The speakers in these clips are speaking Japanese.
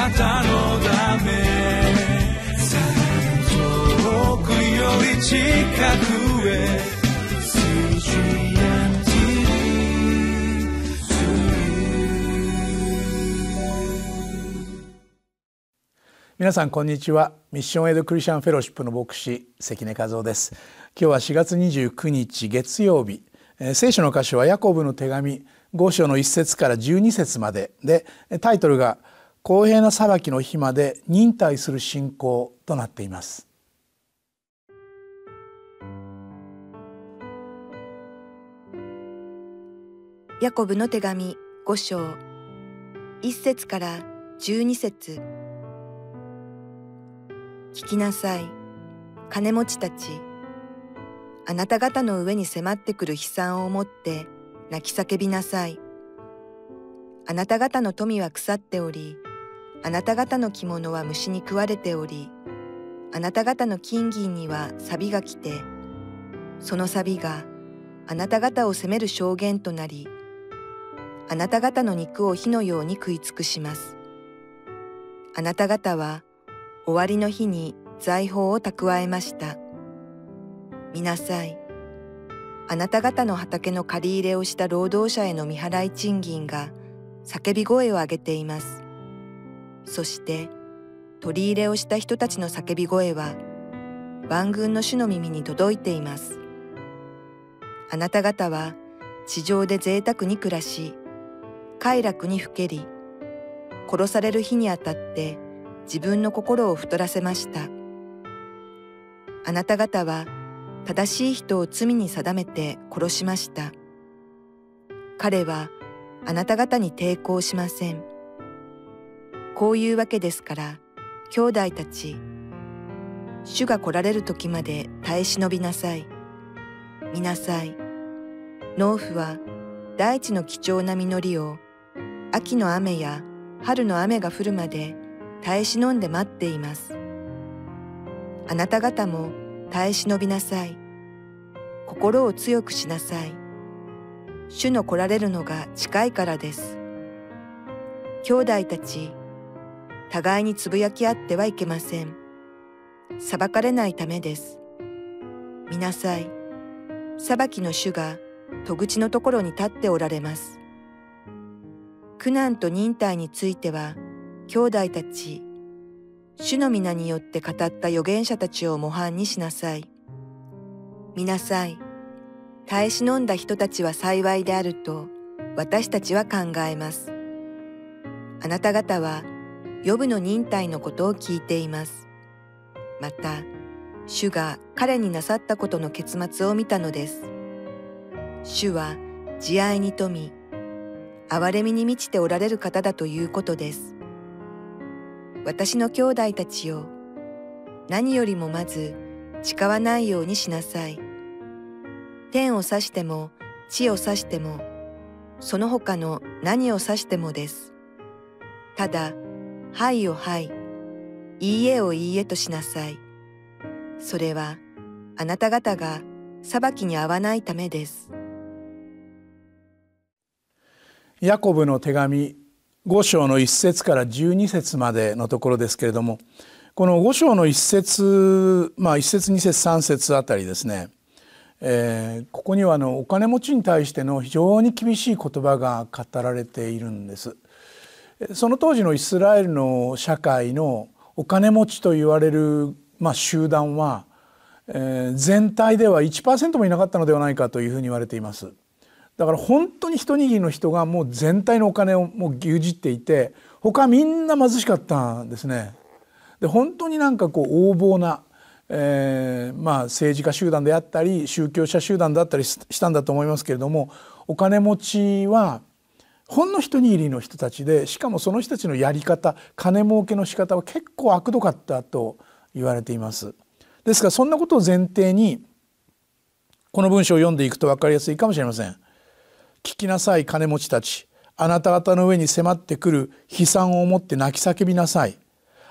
なたのため遠くより近くへ皆さんこんにちは。ミッションエイドクリスチャンフェローシップの牧師関根和夫です。今日は4月29日月曜日、えー、聖書の箇所はヤコブの手紙5章の1節から12節まででタイトルが公平な裁きの日まで忍耐する信仰となっています。ヤコブの手紙5章1節から12節。聞きなさい金持ちたち。あなた方の上に迫ってくる悲惨をもって泣き叫びなさい。あなた方の富は腐っておりあなた方の着物は虫に食われておりあなた方の金銀には錆が来てその錆があなた方を責める証言となりあなた方の肉を火のように食い尽くしますあなた方は終わりの日に財宝を蓄えました。見なさい。あなた方の畑の借り入れをした労働者への未払い賃金が叫び声を上げています。そして取り入れをした人たちの叫び声は万軍の主の耳に届いています。あなた方は地上で贅沢に暮らし、快楽にふけり、殺される日にあたって自分の心を太らせました。あなた方は正しい人を罪に定めて殺しました。彼はあなた方に抵抗しません。こういうわけですから、兄弟たち、主が来られる時まで耐え忍びなさい。見なさい。農夫は大地の貴重な実りを秋の雨や春の雨が降るまで耐え忍んで待っています。あなた方も耐え忍びなさい。心を強くしなさい。主の来られるのが近いからです。兄弟たち、互いにつぶやき合ってはいけません。裁かれないためです。見なさい。裁きの主が戸口のところに立っておられます。苦難と忍耐については、兄弟たち、主の皆によって語った預言者たちを模範にしなさい。見なさい。耐え忍んだ人たちは幸いであると私たちは考えます。あなた方は予部の忍耐のことを聞いています。また、主が彼になさったことの結末を見たのです。主は慈愛に富み、憐れみに満ちておられる方だということです。私の兄弟たちよ、何よりもまず誓わないようにしなさい。天を指しても地を指しても、その他の何を指してもです。ただ、はいをはい、いいえをいいえとしなさい。それは、あなた方が裁きに合わないためです。ヤコブの手紙5章の1節から12節までのところですけれどもこの5章の1節まあ1節2節3節あたりですね、えー、ここにはあのお金持ちに対しての非常に厳しい言葉が語られているんです。その当時のイスラエルの社会のお金持ちと言われる、まあ、集団は、えー、全体では1%もいなかったのではないかというふうに言われています。だから本当に一握りの人がもう全体のお金をもう牛耳っていて他みんな貧しかったんですね。で本当になんかこう横暴な、えー、まあ政治家集団であったり宗教者集団だったりしたんだと思いますけれどもお金持ちはほんの一握りの人たちでしかもその人たちのやり方金儲けの仕方は結構悪どかったと言われています。ですからそんなことを前提にこの文章を読んでいくと分かりやすいかもしれません。聞きなさい金持ちたちあなた方の上に迫ってくる悲惨を思って泣き叫びなさい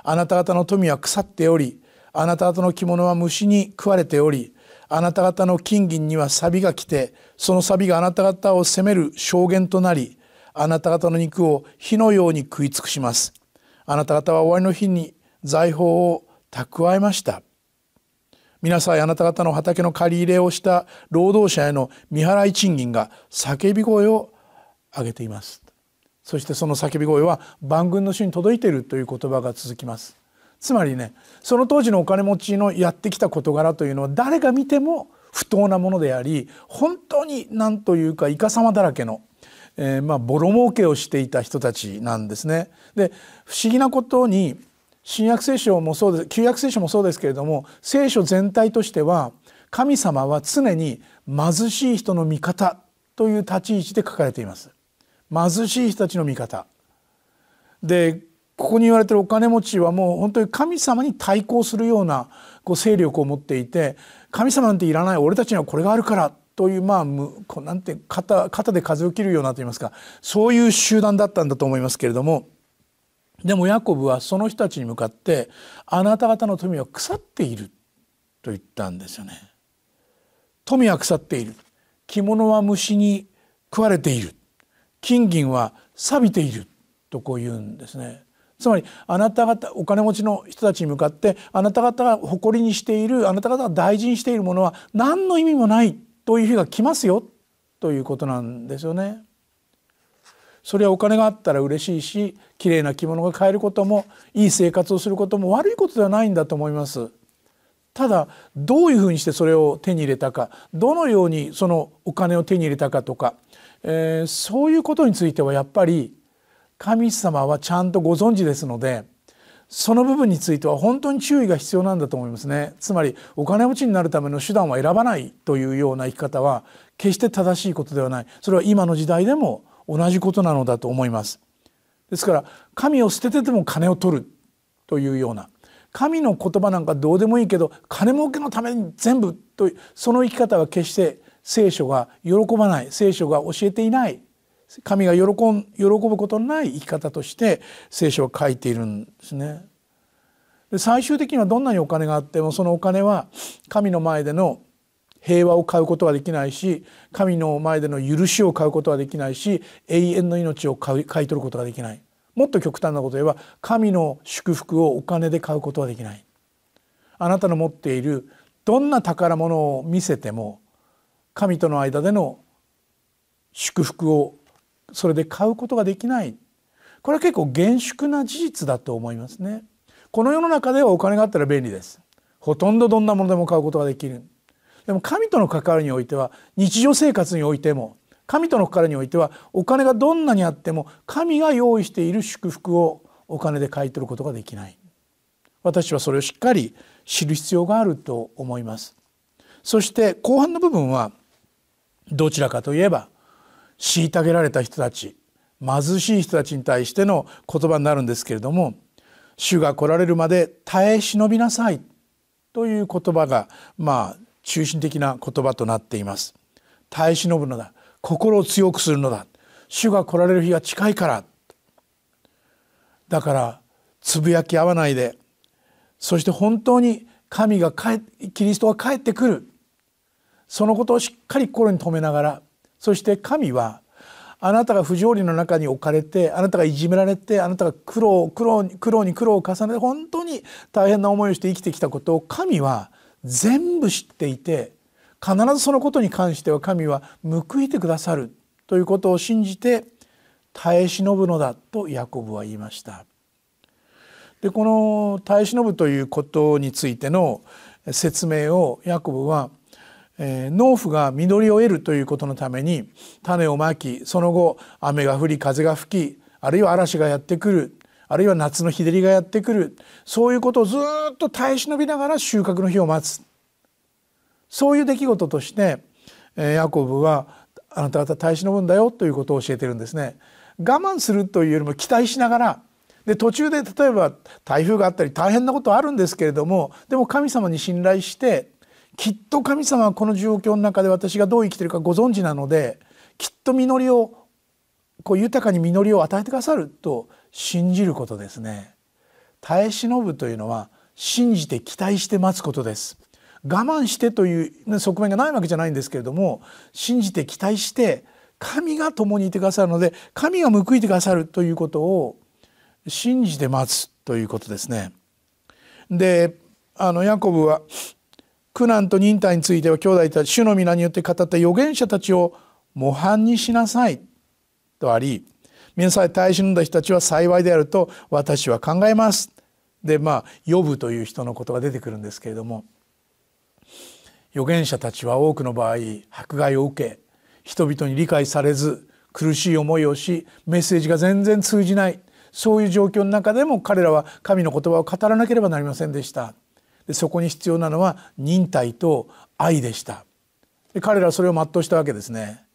あなた方の富は腐っておりあなた方の着物は虫に食われておりあなた方の金銀には錆が来てその錆があなた方を責める証言となりあなた方の肉を火のように食い尽くします。あなた方は終わりの日に財宝を蓄えました。皆さんあなた方の畑の借り入れをした労働者への未払い賃金が叫び声を上げています。そしてその叫び声は万軍の主に届いているという言葉が続きます。つまりねその当時のお金持ちのやってきた事柄というのは誰が見ても不当なものであり本当に何というかいかさまだらけの、えー、まあボロ儲けをしていた人たちなんですね。で不思議なことに新約聖書もそうです旧約聖書もそうですけれども聖書全体としては神様は常に貧しい人の味方という立ち位置で書かれています貧しい人たちの味方でここに言われてるお金持ちはもう本当に神様に対抗するようなこう勢力を持っていて神様なんていらない俺たちにはこれがあるからというまあこうなんて肩肩で風を切るようなといいますかそういう集団だったんだと思いますけれどもでもヤコブはその人たちに向かって「あなた方の富は腐っている」と言ったんですよね。富は腐っている着物は虫に食われている金銀は錆びているとこう言うんですね。つまりあなた方お金持ちの人たちに向かってあなた方が誇りにしているあなた方が大事にしているものは何の意味もないという日が来ますよということなんですよね。それはお金があったら嬉しいし綺麗な着物が買えることもいい生活をすることも悪いことではないんだと思います。ただどういうふうにしてそれを手に入れたかどのようにそのお金を手に入れたかとか、えー、そういうことについてはやっぱり神様はちゃんとご存知ですのでその部分については本当に注意が必要なんだと思いますね。つまりお金持ちになるための手段は選ばないというような生き方は決して正しいことではない。それは今の時代でも同じことなのだと思います。ですから神を捨ててでも金を取るというような。神の言葉なんかどうでもいいけど金儲けのために全部とその生き方は決して聖書が喜ばない聖書が教えていない。神が喜ん喜ぶことのない生き方として聖書は書いているんですね。で最終的にはどんなにお金があってもそのお金は神の前での平和を買うことはできないし神の前での許しを買うことはできないし永遠の命を買い買い取ることができないもっと極端なことを言えば神の祝福をお金で買うことはできないあなたの持っているどんな宝物を見せても神との間での祝福をそれで買うことができない。これは結構厳粛な事実だと思いますね。この世の中ではお金があったら便利です。ほとんどどんなものでも買うことができる。でも神との関わりにおいては日常生活においても神との関わりにおいてはお金がどんなにあっても神が用意している祝福をお金で買い取ることができない。私はそれをしっかり知る必要があると思います。そして後半の部分はどちらかといえば虐げられた人たち貧しい人たちに対しての言葉になるんですけれども「主が来られるまで耐え忍びなさい」という言葉がまあ中心的な言葉となっています。耐え忍ぶのだ。心を強くするのだ。主が来られる日が近いから。だからつぶやき合わないで。そして本当に神が帰キリストが帰ってくる。そのことをしっかり心に留めながらそして神はあなたが不条理の中に置かれてあなたがいじめられてあなたが苦労苦労苦労に苦労を重ねて本当に大変な思いをして生きてきたことを神は全部知っていて必ずそのことに関しては神は報いてくださるということを信じて耐え忍ぶのだとヤコブは言いました。でこの耐え忍ぶということについての説明をヤコブはえ農夫が実りを得るということのために種をまきその後雨が降り風が吹きあるいは嵐がやってくるあるいは夏の日照りがやってくるそういうことをずっと耐え忍びながら収穫の日を待つそういう出来事として、えヤコブはあなた方耐え忍ぶんだよということを教えてるんですね。我慢するというよりも期待しながらで途中で例えば台風があったり大変なことはあるんですけれどもでも神様に信頼してきっと神様はこの状況の中で私がどう生きてるかご存知なのできっと実りをこう豊かに実りを与えてくださると信じることですね耐え忍ぶというのは信じて期待して待つことです我慢してという側面がないわけじゃないんですけれども信じて期待して神が共にいてくださるので神が報いてくださるということを信じて待つということですね。であのヤコブは苦難と忍耐については兄弟たち主の皆によって語った預言者たちを模範にしなさいとあり皆さん耐え忍んだ人たちは幸いであると私は考えます。でまあ呼ぶという人のことが出てくるんですけれども預言者たちは多くの場合迫害を受け人々に理解されず苦しい思いをしメッセージが全然通じないそういう状況の中でも彼らは神の言葉を語らなければなりませんでしたそこに必要なのは忍耐と愛でした。で彼らはそれを全うしたわけですね。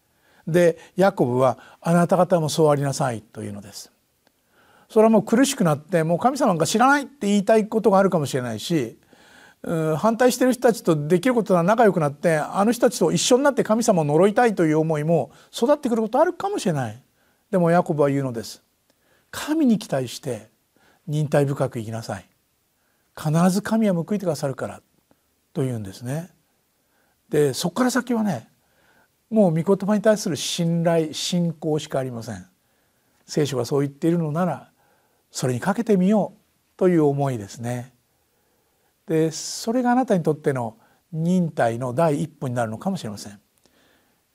でヤコブはあなた方もそうありなさいというのです。それはもう苦しくなってもう神様なんか知らないって言いたいことがあるかもしれないし反対してる人たちとできることが仲良くなってあの人たちと一緒になって神様を呪いたいという思いも育ってくることあるかもしれない。でもヤコブは言うのです。神に期待して忍耐深く生きなさい。必ず神は報いてくださるからというんですね。でそこから先はねもう御言葉に対する信頼信仰しかありません。聖書がそう言っているのならそれにかけてみようという思いですね。でそれがあなたにとっての忍耐の第一歩になるのかもしれません。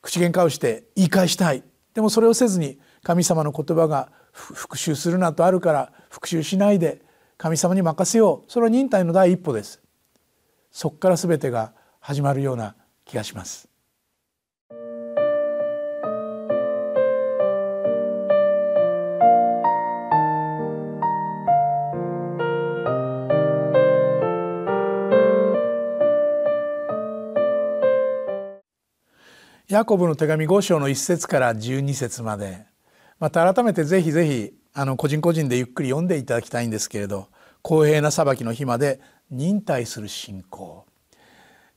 口喧嘩をして言い返したい。でもそれをせずに神様の言葉が復讐するなとあるから復讐しないで神様に任せよう。それは忍耐の第一歩です。そこから全てが始まるような気がします。ヤコブの手紙5章の1節から12節まで。また改めてぜひぜひあの個人個人でゆっくり読んでいただきたいんですけれど公平な裁きの日まで忍耐する信仰、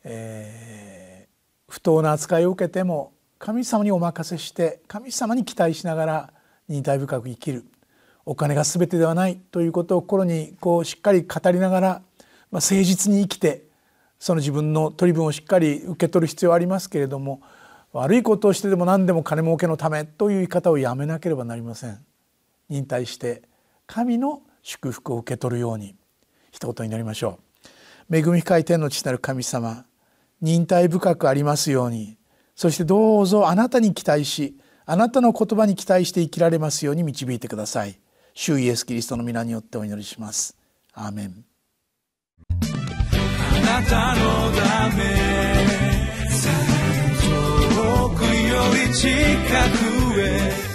えー、不当な扱いを受けても神様にお任せして神様に期待しながら忍耐深く生きる。お金が全てではないということを心にこうしっかり語りながら、まあ、誠実に生きてその自分の取り分をしっかり受け取る必要はありますけれども悪いことをしてでも何でも金儲けのためという言い方をやめなければなりません。忍耐して神の祝福を受け取るように一言になりましょう。恵み深い天の父なる神様忍耐深くありますようにそしてどうぞあなたに期待しあなたの言葉に期待して生きられますように導いてください。主イエスキリストの皆によってお祈りします。アーメン。あなたのため遠くより近くへ